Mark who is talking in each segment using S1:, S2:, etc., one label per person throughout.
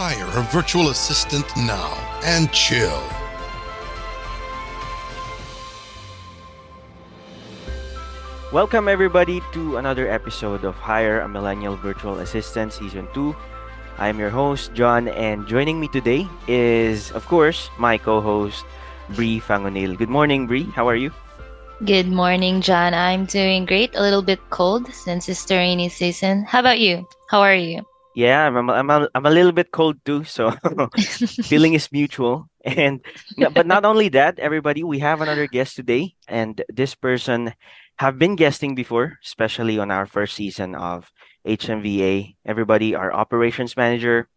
S1: Hire a virtual assistant now and chill.
S2: Welcome, everybody, to another episode of Hire a Millennial Virtual Assistant Season 2. I'm your host, John, and joining me today is, of course, my co host, Bree Fangonil. Good morning, Bree. How are you?
S3: Good morning, John. I'm doing great. A little bit cold since it's the rainy season. How about you? How are you?
S2: Yeah, I'm I'm a, I'm a little bit cold too, so feeling is mutual. And but not only that, everybody, we have another guest today, and this person have been guesting before, especially on our first season of HMVA. Everybody, our operations manager,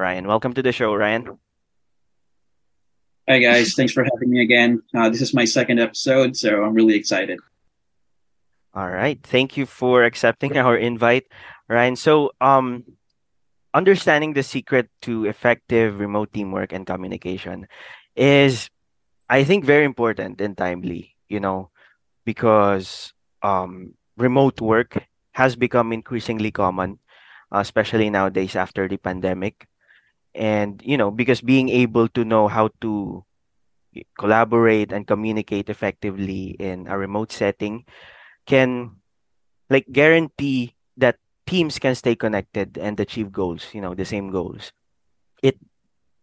S2: Ryan. Welcome to the show, Ryan.
S4: Hi guys, thanks for having me again. Uh, this is my second episode, so I'm really excited.
S2: All right, thank you for accepting our invite, Ryan. So, um, understanding the secret to effective remote teamwork and communication is, I think, very important and timely, you know, because um, remote work has become increasingly common, uh, especially nowadays after the pandemic. And, you know, because being able to know how to collaborate and communicate effectively in a remote setting can like guarantee that teams can stay connected and achieve goals, you know, the same goals. It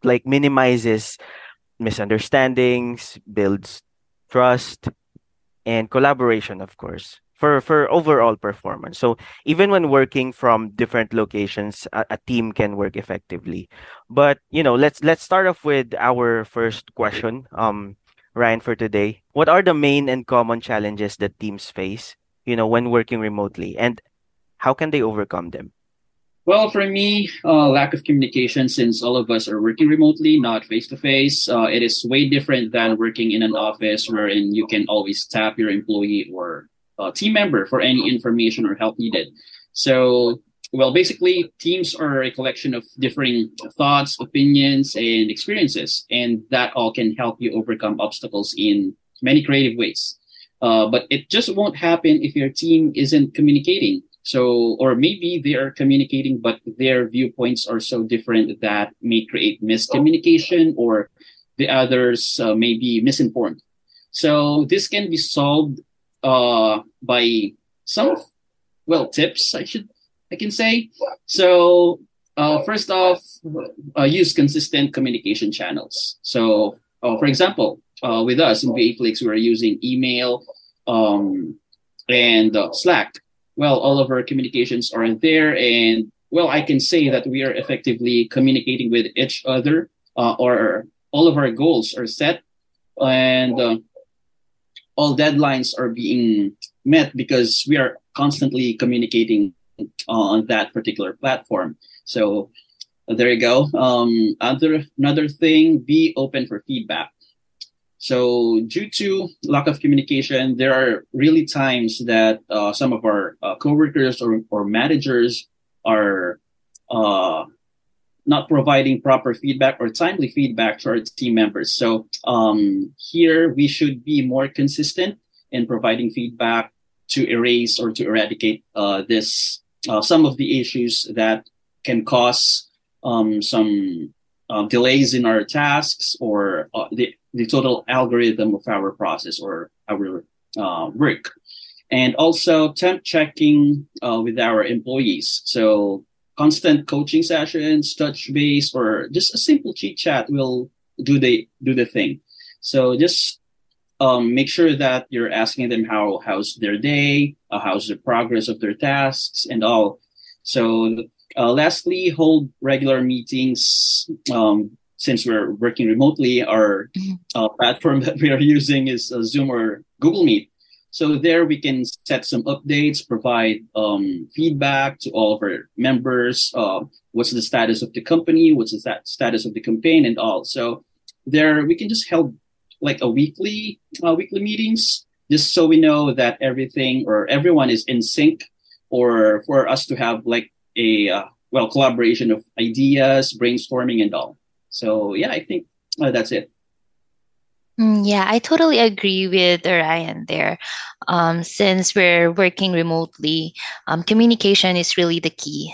S2: like minimizes misunderstandings, builds trust and collaboration, of course, for for overall performance. So even when working from different locations, a, a team can work effectively. But you know, let's let's start off with our first question. Um Ryan for today. What are the main and common challenges that teams face, you know, when working remotely and how can they overcome them?
S4: Well, for me, uh, lack of communication since all of us are working remotely, not face to face. It is way different than working in an office wherein you can always tap your employee or uh, team member for any information or help needed. So, well, basically, teams are a collection of differing thoughts, opinions, and experiences, and that all can help you overcome obstacles in many creative ways. Uh, but it just won't happen if your team isn't communicating. So, or maybe they are communicating, but their viewpoints are so different that may create miscommunication or the others uh, may be misinformed. So this can be solved uh, by some, well, tips I should, I can say. So uh, first off, uh, use consistent communication channels. So, uh, for example, uh, with us in VAFlix, we are using email um, and Slack well, all of our communications are there. And well, I can say that we are effectively communicating with each other, uh, or all of our goals are set and uh, all deadlines are being met because we are constantly communicating on that particular platform. So there you go. Um, other another thing, be open for feedback. So due to lack of communication, there are really times that uh, some of our uh, coworkers or, or managers are uh, not providing proper feedback or timely feedback to our team members. So um, here we should be more consistent in providing feedback to erase or to eradicate uh, this uh, some of the issues that can cause um, some uh, delays in our tasks or the the total algorithm of our process or our uh, work. And also temp checking uh, with our employees. So constant coaching sessions, touch base, or just a simple chit chat will do the do the thing. So just um, make sure that you're asking them how how's their day, uh, how's the progress of their tasks, and all. So uh, lastly, hold regular meetings um, since we're working remotely, our mm-hmm. uh, platform that we are using is uh, Zoom or Google Meet. So there we can set some updates, provide um, feedback to all of our members. Uh, what's the status of the company? What's the status of the campaign and all. So there we can just hold like a weekly uh, weekly meetings just so we know that everything or everyone is in sync or for us to have like a uh, well collaboration of ideas brainstorming and all so yeah, I think uh, that's it.
S3: Mm, yeah, I totally agree with Ryan there. Um, since we're working remotely, um, communication is really the key,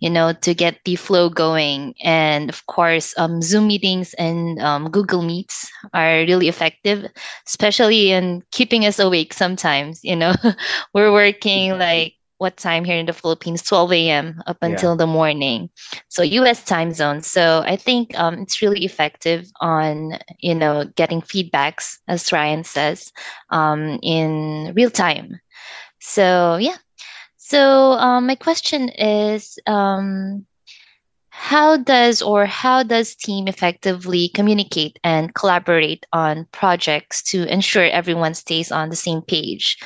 S3: you know, to get the flow going. And of course, um, Zoom meetings and um, Google Meets are really effective, especially in keeping us awake sometimes. You know, we're working like what time here in the Philippines? 12 a.m. up
S2: Yeah.
S3: until the morning. So US time zone. So I think um, it's really effective on, you know, getting feedbacks, as Ryan says, um, in real time. So yeah. So um, my question is, um, how does or how does team effectively communicate and collaborate on projects to ensure everyone stays on the same page?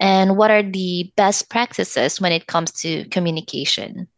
S3: And what are the best practices when it comes to communication?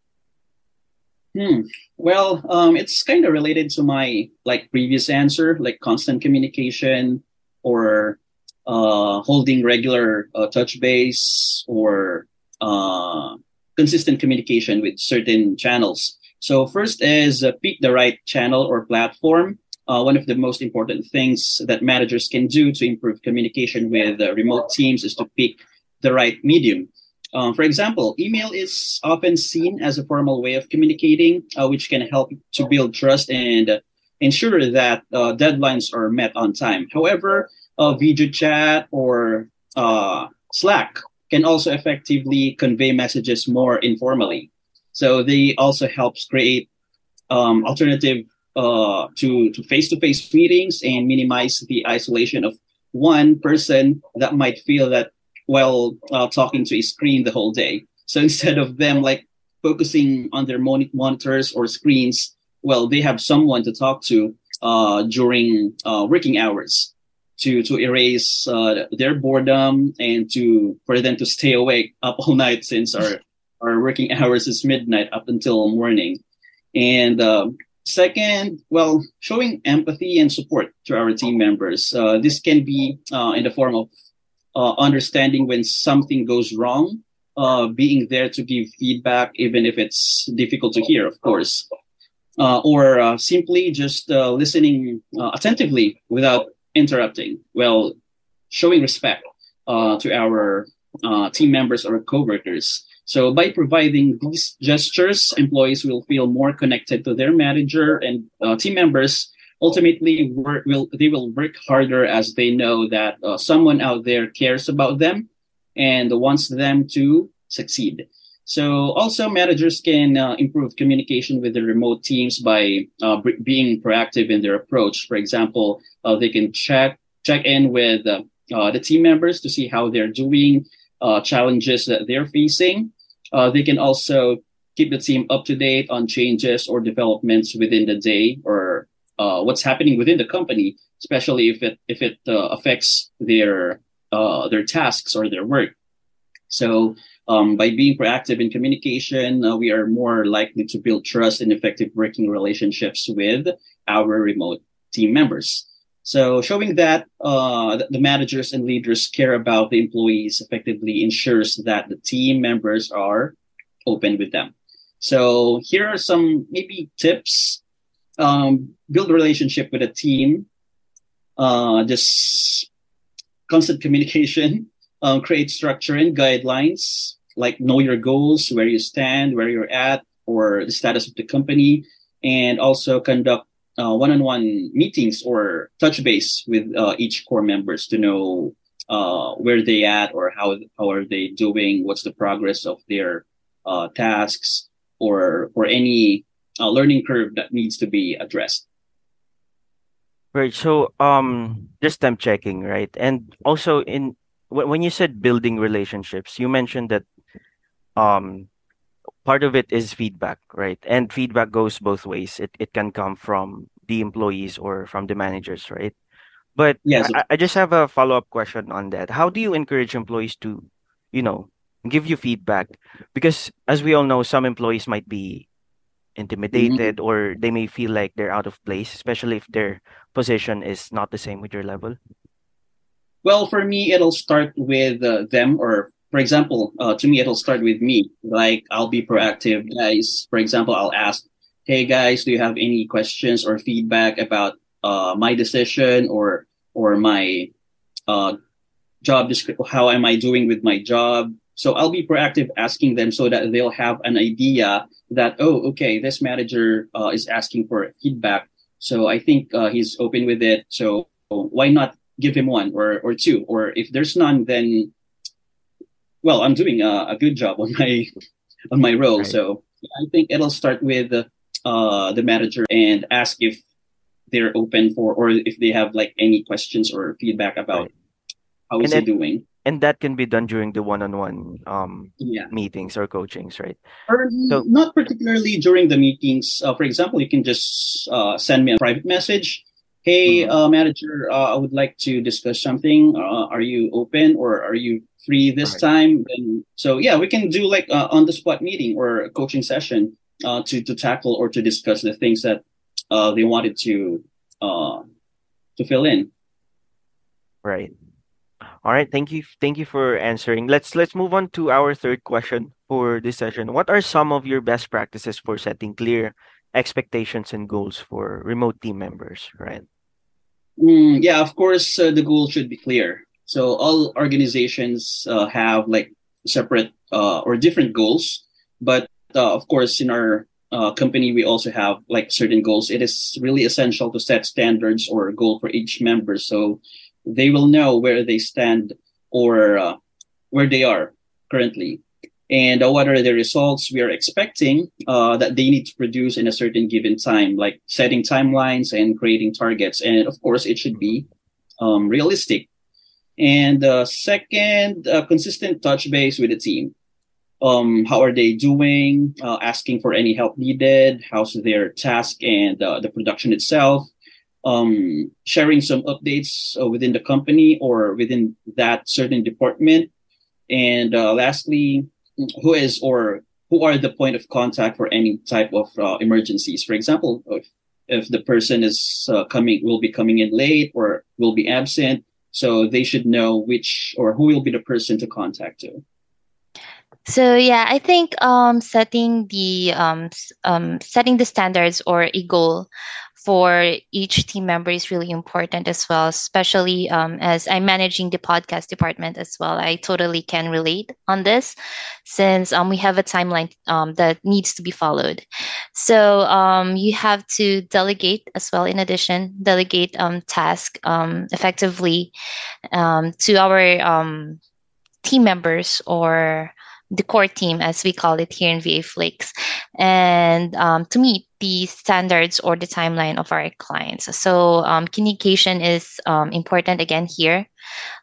S4: Hmm. Well, um, it's kind of related to my like previous answer, like constant communication or uh, holding regular uh, touch base or uh, consistent communication with certain channels. So first is uh, pick the right channel or platform. Uh, one of the most important things that managers can do to improve communication with uh, remote teams is to pick the right medium. Um, for example, email is often seen as a formal way of communicating, uh, which can help to build trust and ensure that uh, deadlines are met on time. However, video chat or Slack can also effectively convey messages more informally. So they also helps create um, alternative uh, to to face-to-face meetings and minimize the isolation of one person that might feel that while uh, talking to a screen the whole day. So instead of them like focusing on their mon- monitors or screens, well, they have someone to talk to uh, during uh, working hours to to erase uh, their boredom and to for them to stay awake up all night since our our working hours is midnight up until morning. And um, second, well, showing empathy and support to our team members. Uh, this can be uh, in the form of uh, understanding when something goes wrong, uh, being there to give feedback, even if it's difficult to hear, of course, uh, or uh, simply just uh, listening uh, attentively without interrupting. Well, showing respect uh, to our uh, team members or coworkers. So by providing these gestures, employees will feel more connected to their manager and uh, team members. Ultimately, work, will they will work harder as they know that uh, someone out there cares about them and wants them to succeed. So also managers can uh, improve communication with the remote teams by uh, b- being proactive in their approach. For example, uh, they can check check in with uh, uh, the team members to see how they're doing, uh, challenges that they're facing. Uh, they can also keep the team up to date on changes or developments within the day or uh, what's happening within the company, especially if it if it uh, affects their uh, their tasks or their work. So um, by being proactive in communication, uh, we are more likely to build trust and effective working relationships with our remote team members. So showing that uh, the managers and leaders care about the employees effectively ensures that the team members are open with them. So here are some maybe tips. Um, build a relationship with a team. Uh, just constant communication. Um, create structure and guidelines like know your goals, where you stand, where you're at, or the status of the company, and also conduct one-on-one meetings or touch base with uh, each core members to know uh, where they at or how how are they doing, what's the progress of their uh, tasks, or or any uh, learning curve that needs to be addressed.
S2: Right. So, um, just time checking, right? And also in when you said building relationships, you mentioned that um part of it is feedback, right? And feedback goes both ways. It it can come from the employees or from the managers, right? But
S4: Yes,
S2: I, I just have a follow-up question on that. How do you encourage employees to, you know, give you feedback? Because as we all know, some employees might be
S4: Mhm.
S2: intimidated or they may feel like they're out of place, especially if their position is not the same with your level.
S4: Well, for me, it'll start with uh, them, or for example, uh, to me, it'll start with me. Like, I'll be proactive, guys. For example, I'll ask, "Hey, guys, do you have any questions or feedback about uh, my decision, or or my uh, job description. How am I doing with my job? So I'll be proactive asking them so that they'll have an idea that, oh, okay, this manager uh, is asking for feedback. So I think uh, he's open with it. So why not give him one or, or two? Or if there's none, then, well, I'm doing a, a good job on my, on my role. Right. So I think it'll start with uh, the manager and ask if they're open for, or if they have like any questions or feedback about right. how is he doing
S2: and that can be done during the one-on-one um, yeah. meetings or coachings right
S4: or so, not particularly during the meetings uh, for example you can just uh, send me a private message hey mm-hmm. uh, manager uh, i would like to discuss something uh, are you open or are you free this right. time and so yeah we can do like on the spot meeting or a coaching session uh, to, to tackle or to discuss the things that they wanted to to fill in
S2: right all right, thank you, thank you for answering. Let's let's move on to our third question for this session. What are some of your best practices for setting clear expectations and goals for remote team members? Right.
S4: Mm, yeah, of course, uh, the goal should be clear. So all organizations uh, have like separate uh, or different goals, but uh, of course, in our uh, company, we also have like certain goals. It is really essential to set standards or goal for each member. So they will know where they stand or uh, where they are currently and what are the results? We are expecting uh, that they need to produce in a certain given time like setting timelines and creating targets. And of course it should be um, realistic. And uh, second uh, consistent touch base with the team. Um, how are they doing? Uh, asking for any help needed? How's their task and uh, the production itself? Um, sharing some updates uh, within the company or within that certain department. And lastly, who is or who are the point of contact for any type of uh, emergencies? For example, if, if the person is uh, coming, will be coming in late or will be absent, so they should know which or who will be the person to contact to.
S3: So yeah, I think um, setting the um, um, setting the standards or a goal for each team member is really important as well, especially um, as I'm managing the podcast department as well. I totally can relate on this since um, we have a timeline um, that needs to be followed. So um, you have to delegate as well, in addition, delegate um, task um, effectively to our team members or the core team, as we call it here in VA Flix, and um, to meet the standards or the timeline of our clients. So um, communication is um, important again here,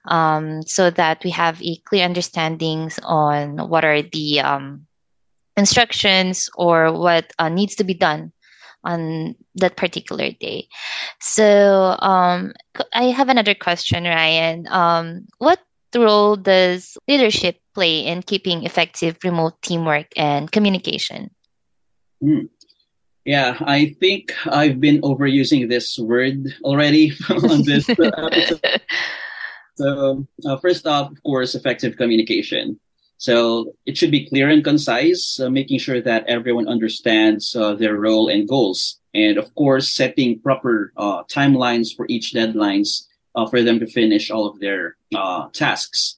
S3: um, so that we have a clear understandings on what are the um, instructions or what uh, needs to be done on that particular day. So um, I have another question, Ryan. what role does leadership play in keeping effective remote teamwork and communication?
S4: Mm. Yeah, I think I've been overusing this word already on this episode. So, uh, first off, of course, effective communication. So, it should be clear and concise, uh, making sure that everyone understands uh, their role and goals. And of course, setting proper uh, timelines for each deadlines uh, for them to finish all of their uh, tasks.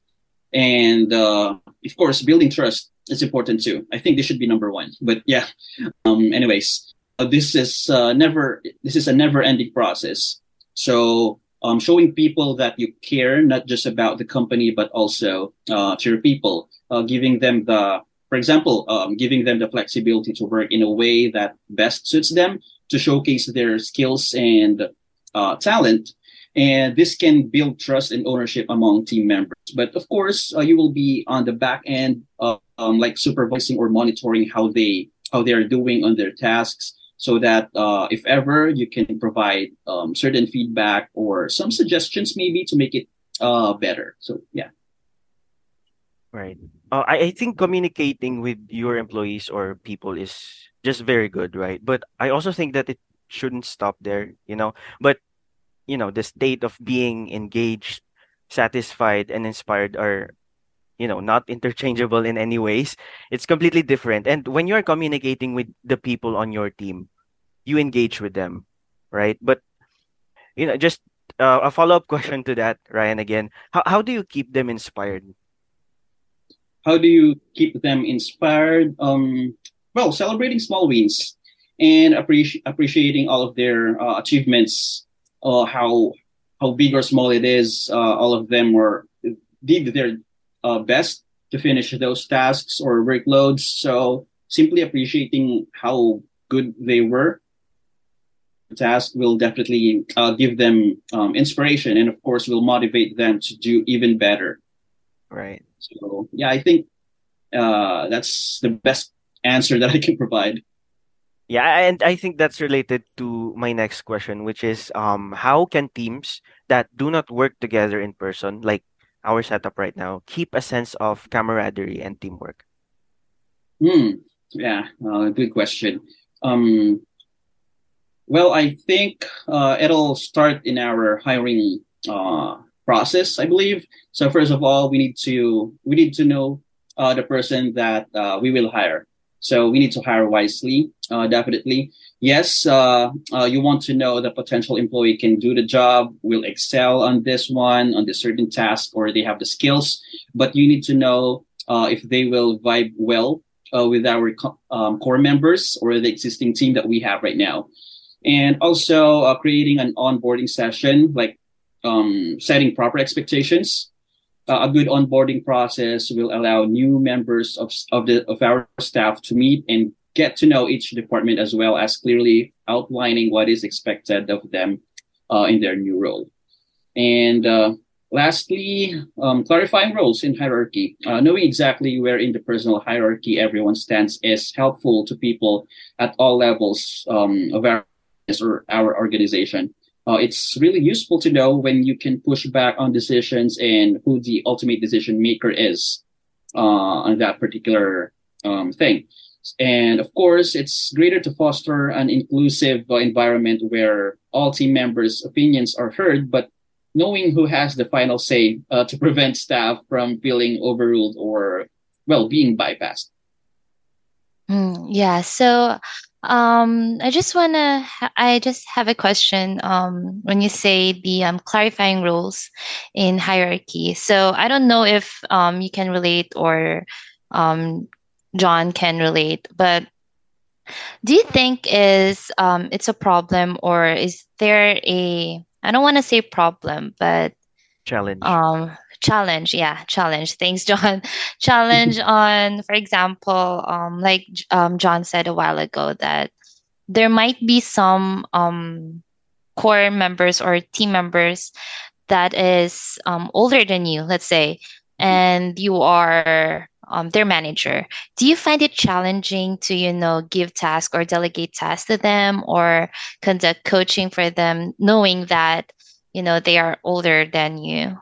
S4: And uh, of course, building trust is important too. I think this should be number one. But yeah, um, anyways, uh, this is uh, never this is a never-ending process. So um, showing people that you care not just about the company but also uh, to your people, giving them the for example, um, giving them the flexibility to work in a way that best suits them to showcase their skills and uh, talent and this can build trust and ownership among team members. But of course, uh, you will be on the back end, um, like supervising or monitoring how they how they are doing on their tasks, so that uh, if ever you can provide um, certain feedback or some suggestions, maybe to make it uh, better. So yeah.
S2: Right. Uh, I, I think communicating with your employees or people is just very good, right? But I also think that it shouldn't stop there, you know. But you know the state of being engaged satisfied and inspired are you know not interchangeable in any ways it's completely different and when you're communicating with the people on your team you engage with them right but you know just uh, a follow-up question to that, Ryan, again. How, how do you keep them inspired?
S4: How do you keep them inspired? Um, well, celebrating small wins and appreci- appreciating all of their uh, achievements, uh, how how big or small it is. Uh, all of them were did their uh, best to finish those tasks or workloads. So simply appreciating how good they were the task will definitely uh, give them um, inspiration and of course will motivate them to do even better
S2: right
S4: so yeah i think uh, that's the best answer that i can provide
S2: yeah and i think that's related to my next question which is um how can teams that do not work together in person like our setup right now keep a sense of camaraderie and teamwork
S4: hmm yeah uh, good question um well, I think uh, it'll start in our hiring uh, process, I believe. So first of all, we need to we need to know uh, the person that uh, we will hire. So we need to hire wisely, uh, definitely. Yes, uh, you want to know the potential employee can do the job, will excel on this one, on this certain task, or they have the skills. But you need to know if they will vibe well with our co- um, core members or the existing team that we have right now and also uh, creating an onboarding session like um, setting proper expectations uh, a good onboarding process will allow new members of, of the of our staff to meet and get to know each department as well as clearly outlining what is expected of them uh, in their new role and uh, lastly um, clarifying roles in hierarchy uh, knowing exactly where in the personal hierarchy everyone stands is helpful to people at all levels um, of our our organization. Uh, it's really useful to know when you can push back on decisions and who the ultimate decision maker is uh, on that particular um, thing. And of course, it's greater to foster an inclusive uh, environment where all team members' opinions are heard, but knowing who has the final say uh, to prevent staff from feeling overruled or, well, being bypassed.
S3: Mm, yeah. So um, I just wanna. Ha- I just have a question. Um, when you say the um, clarifying roles in hierarchy, so I don't know if um, you can relate or um, John can relate, but do you think is um, it's a problem or is there a I don't want to say problem, but
S2: challenge
S3: um challenge yeah challenge thanks john. Challenge on for example um like um john said a while ago that there might be some um core members or team members that is um older than you let's say and you are um, their manager. Do you find it challenging to you know give task or delegate tasks to them or conduct coaching for them knowing that you know they are older than you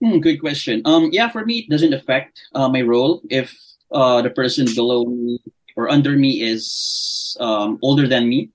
S4: Hmm, good question. Um, yeah, for me, it doesn't affect uh, my role if uh, the person below me or under me is um, older than me.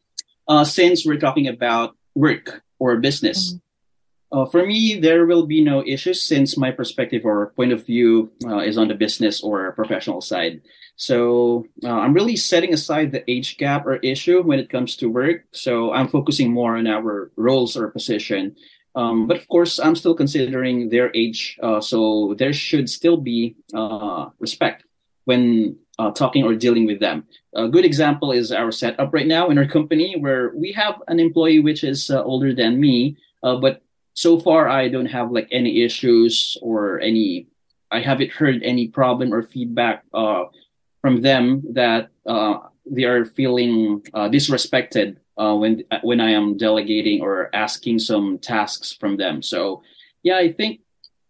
S4: Uh, since we're talking about work or business, mm-hmm. uh, for me, there will be no issues since my perspective or point of view uh, is on the business or professional side. So uh, I'm really setting aside the age gap or issue when it comes to work. So I'm focusing more on our roles or position um, but of course, I'm still considering their age, uh, so there should still be uh, respect when uh, talking or dealing with them. A good example is our setup right now in our company, where we have an employee which is uh, older than me, uh, but so far I don't have like any issues or any. I haven't heard any problem or feedback uh, from them that they are feeling disrespected uh, when when I am delegating or asking some tasks from them. So yeah, I think.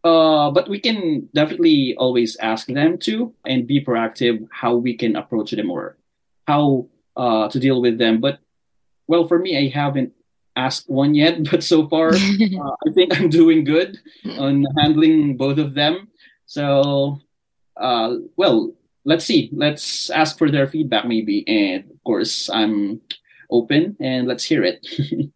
S4: Uh, but we can definitely always ask them to and be proactive how we can approach them or how uh, to deal with them. But well, for me, I haven't asked one yet, but so far uh, I think I'm doing good on handling both of them. So, uh, well, let's see. Let's ask for their feedback maybe, and of course, I'm open and let's hear it.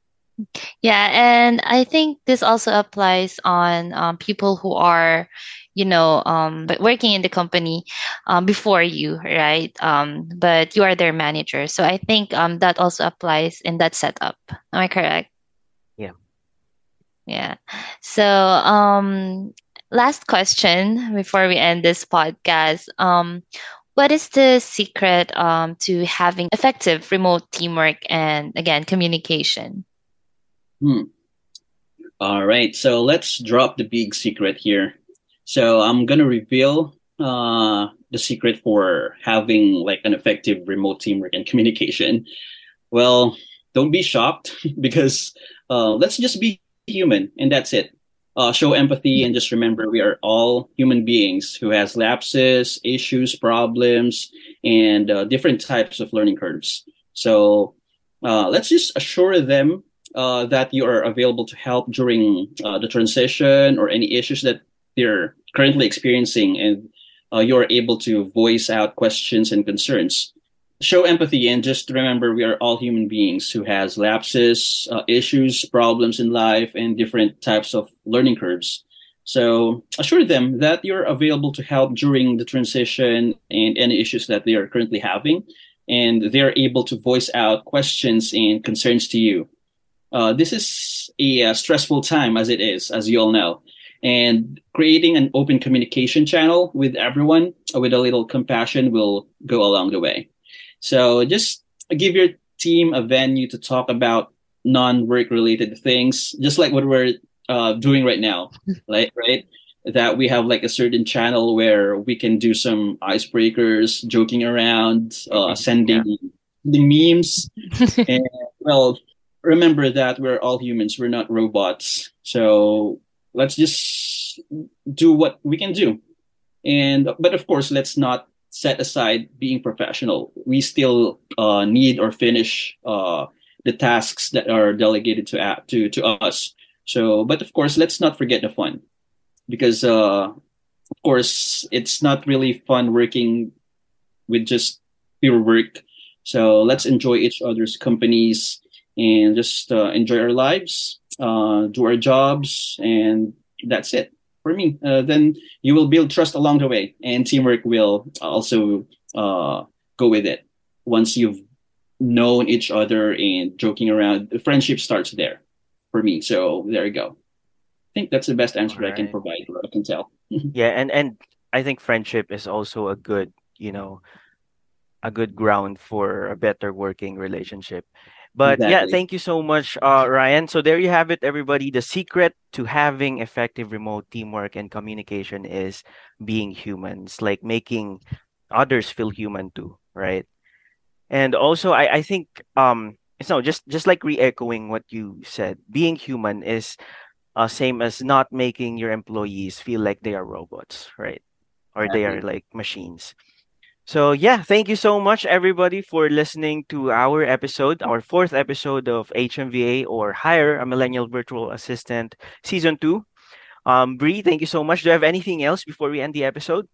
S3: yeah, and I think this also applies on um, people who are, you know, um, but working in the company um, before you, right? Um, but you are their manager, so I think um, that also applies in that setup. Am I correct?
S2: Yeah.
S3: Yeah. So, um, last question before we end this podcast. Um, what is the secret um, to having effective remote teamwork and again communication?
S4: Hmm. All right, so let's drop the big secret here. So I'm gonna reveal uh, the secret for having like an effective remote teamwork and communication. Well, don't be shocked because uh, let's just be human and that's it. Uh, show empathy and just remember we are all human beings who has lapses, issues, problems, and uh, different types of learning curves. So uh, let's just assure them uh, that you are available to help during uh, the transition or any issues that they're currently experiencing, and uh, you're able to voice out questions and concerns. Show empathy and just remember we are all human beings who has lapses, uh, issues, problems in life, and different types of learning curves. So assure them that you're available to help during the transition and any issues that they are currently having, and they're able to voice out questions and concerns to you uh, this is a, a, uh, stressful time as it is, as you all know. And creating an open communication channel with everyone with a little compassion will go along the way. So just give your team a venue to talk about non-work related things, just like what we're uh, doing right now, like right? That we have like a certain channel where we can do some icebreakers, joking around, uh, sending yeah. the memes, and well, remember that we're all humans we're not robots so let's just do what we can do and but of course let's not set aside being professional. We still uh, need or finish uh, the tasks that are delegated to to to us. So but of course let's not forget the fun. Because uh, of course it's not really fun working with just pure work. So let's enjoy each other's companies and just uh, enjoy our lives, uh, do our jobs, and that's it for me. Uh, then you will build trust along the way, and teamwork will also uh, go with it. Once you've known each other and joking around, the friendship starts there for me. So there you go. I think that's the best answer right. I can provide. I can tell.
S2: yeah, and and I think friendship is also a good, you know, a good ground for a better working relationship but exactly. yeah, thank you so much, uh, Ryan. So there you have it, everybody. The secret to having effective remote teamwork and communication is being humans, like making others feel human too, right? And also, I, I think um, so just just like re-echoing what you said, being human is uh, same as not making your employees feel like they are robots, right? Or exactly. they are like machines. So yeah, thank you so much everybody for listening to our episode, our fourth episode of HMVA or Hire a Millennial Virtual Assistant Season 2. Um, Bree, thank you so much. Do you have anything else before we end the episode?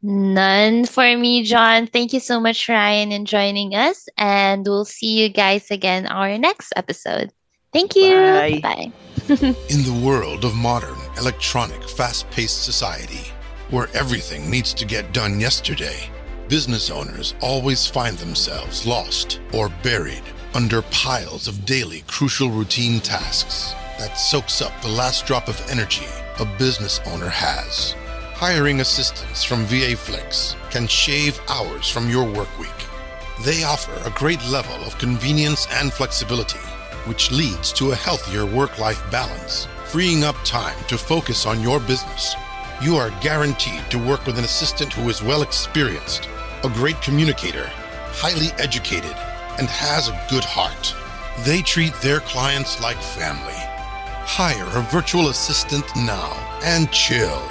S3: None for me, John. Thank you so much, Ryan, in joining us. And we'll see you guys again our next episode. Thank you. Bye. Bye.
S1: in the world of modern, electronic, fast paced society, where everything needs to get done yesterday, business owners always find themselves lost or buried under piles of daily crucial routine tasks that soaks up the last drop of energy a business owner has. Hiring assistants from VA Flix can shave hours from your work week. They offer a great level of convenience and flexibility, which leads to a healthier work life balance, freeing up time to focus on your business you are guaranteed to work with an assistant who is well experienced, a great communicator, highly educated, and has a good heart. They treat their clients like family. Hire a virtual assistant now and chill.